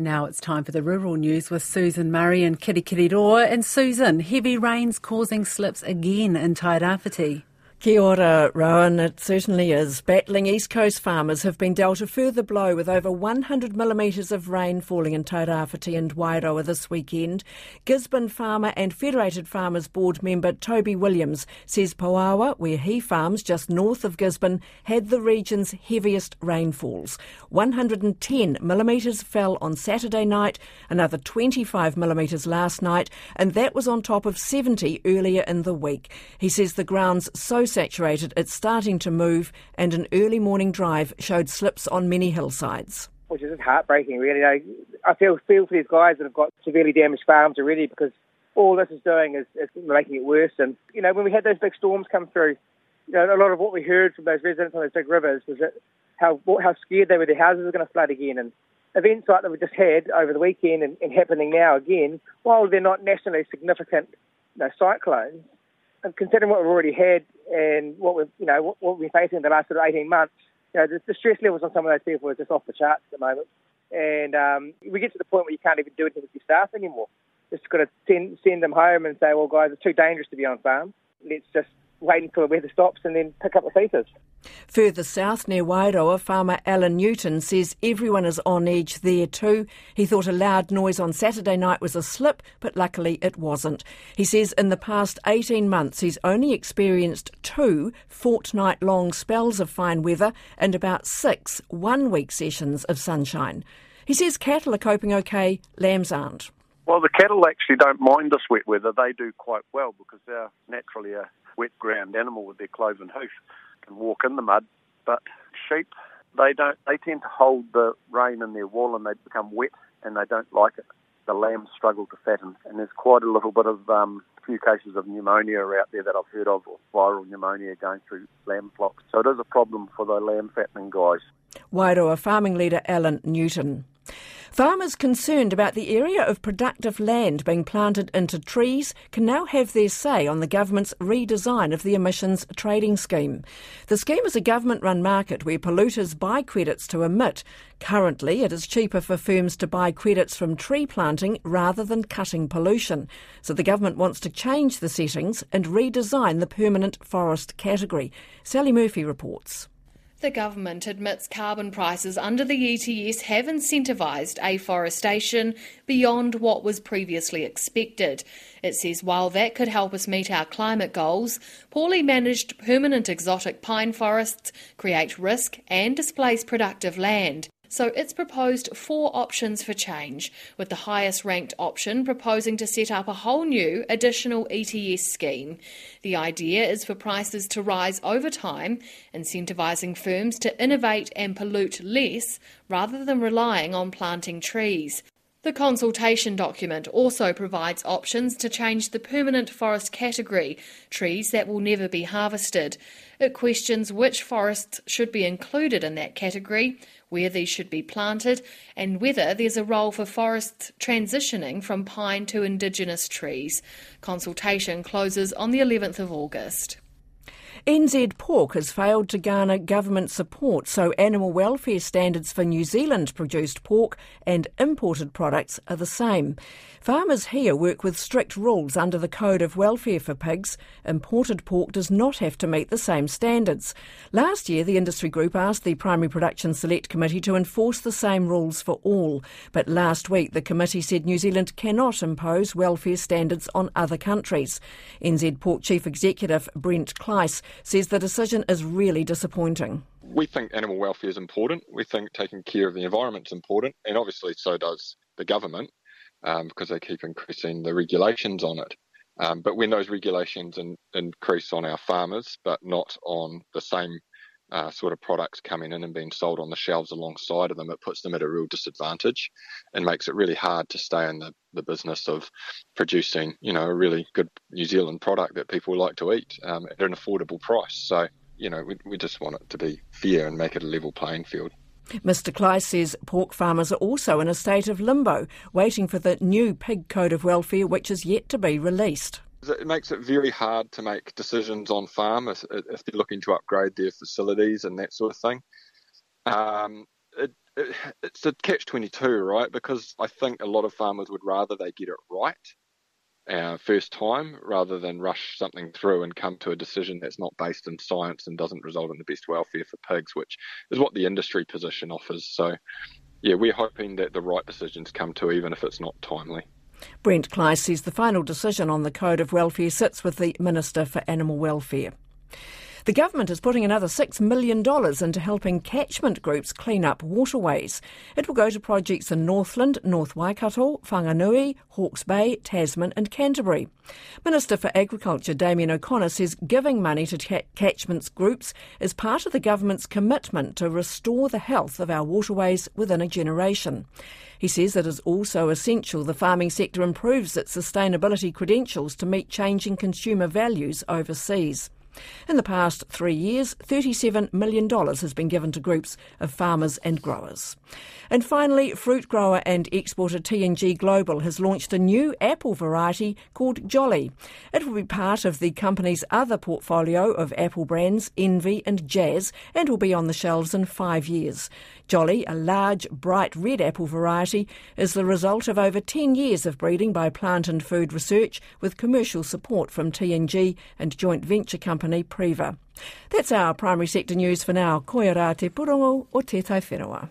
Now it's time for the rural news with Susan Murray and Kirikiriroa. And Susan, heavy rains causing slips again in Tairāwhiti. Kia ora, Rowan. It certainly is. Battling East Coast farmers have been dealt a further blow with over 100 millimetres of rain falling in Tairāwhiti and Wairoa this weekend. Gisborne farmer and Federated Farmers Board member Toby Williams says Pouawa, where he farms just north of Gisborne, had the region's heaviest rainfalls. 110 millimetres fell on Saturday night, another 25 millimetres last night, and that was on top of 70 earlier in the week. He says the ground's so saturated it's starting to move, and an early morning drive showed slips on many hillsides. Which is heartbreaking, really. I feel feel for these guys that have got severely damaged farms already because all this is doing is, is making it worse. And you know, when we had those big storms come through, you know, a lot of what we heard from those residents on those big rivers was that how how scared they were their houses were going to flood again. And events like that we just had over the weekend and, and happening now again, while they're not nationally significant you know, cyclones, considering what we've already had and what we've, you know, what, what we've been facing in the last sort of 18 months, you know, the, the stress levels on some of those people are just off the charts at the moment. And um, we get to the point where you can't even do anything with your staff anymore. Just got to send, send them home and say, well, guys, it's too dangerous to be on farm. Let's just wait until the weather stops and then pick up the pieces. Further south near Wairoa, farmer Alan Newton says everyone is on edge there too. He thought a loud noise on Saturday night was a slip, but luckily it wasn't. He says in the past 18 months he's only experienced two fortnight long spells of fine weather and about six one week sessions of sunshine. He says cattle are coping okay, lambs aren't. Well, the cattle actually don't mind this wet weather. They do quite well because they're naturally a wet ground animal with their cloven hoof can walk in the mud. But sheep, they don't. They tend to hold the rain in their wool and they become wet and they don't like it. The lambs struggle to fatten, and there's quite a little bit of um, few cases of pneumonia out there that I've heard of, or viral pneumonia going through lamb flocks. So it is a problem for the lamb fattening guys. Wairoa farming leader Alan Newton. Farmers concerned about the area of productive land being planted into trees can now have their say on the government's redesign of the emissions trading scheme. The scheme is a government run market where polluters buy credits to emit. Currently, it is cheaper for firms to buy credits from tree planting rather than cutting pollution. So the government wants to change the settings and redesign the permanent forest category. Sally Murphy reports. The government admits carbon prices under the ETS have incentivised afforestation beyond what was previously expected. It says while that could help us meet our climate goals, poorly managed permanent exotic pine forests create risk and displace productive land. So it's proposed four options for change, with the highest ranked option proposing to set up a whole new additional ETS scheme. The idea is for prices to rise over time, incentivising firms to innovate and pollute less rather than relying on planting trees. The consultation document also provides options to change the permanent forest category, trees that will never be harvested. It questions which forests should be included in that category, where these should be planted, and whether there's a role for forests transitioning from pine to indigenous trees. Consultation closes on the 11th of August. NZ Pork has failed to garner government support, so animal welfare standards for New Zealand produced pork and imported products are the same. Farmers here work with strict rules under the Code of Welfare for Pigs. Imported pork does not have to meet the same standards. Last year, the industry group asked the Primary Production Select Committee to enforce the same rules for all. But last week, the committee said New Zealand cannot impose welfare standards on other countries. NZ Pork Chief Executive Brent Kleiss says the decision is really disappointing. We think animal welfare is important. We think taking care of the environment is important, and obviously so does the government um, because they keep increasing the regulations on it. Um, but when those regulations in, increase on our farmers, but not on the same uh, sort of products coming in and being sold on the shelves alongside of them, it puts them at a real disadvantage and makes it really hard to stay in the, the business of producing, you know, a really good New Zealand product that people like to eat um, at an affordable price. So, you know, we, we just want it to be fair and make it a level playing field. Mr. Kleiss says pork farmers are also in a state of limbo, waiting for the new pig code of welfare, which is yet to be released. It makes it very hard to make decisions on farm if, if they're looking to upgrade their facilities and that sort of thing. Um, it, it's a catch 22, right? Because I think a lot of farmers would rather they get it right uh, first time rather than rush something through and come to a decision that's not based in science and doesn't result in the best welfare for pigs, which is what the industry position offers. So, yeah, we're hoping that the right decisions come to, even if it's not timely. Brent Kleiss says the final decision on the Code of Welfare sits with the Minister for Animal Welfare. The government is putting another $6 million into helping catchment groups clean up waterways. It will go to projects in Northland, North Waikato, Whanganui, Hawke's Bay, Tasman and Canterbury. Minister for Agriculture Damien O'Connor says giving money to catchments groups is part of the government's commitment to restore the health of our waterways within a generation. He says it is also essential the farming sector improves its sustainability credentials to meet changing consumer values overseas. In the past three years, $37 million has been given to groups of farmers and growers. And finally, fruit grower and exporter T&G Global has launched a new apple variety called Jolly. It will be part of the company's other portfolio of apple brands, Envy and Jazz, and will be on the shelves in five years. Jolly, a large, bright red apple variety, is the result of over 10 years of breeding by Plant and Food Research with commercial support from T&G and joint venture company. That's our primary sector news for now. Koia rā te purongo o te tai whenua.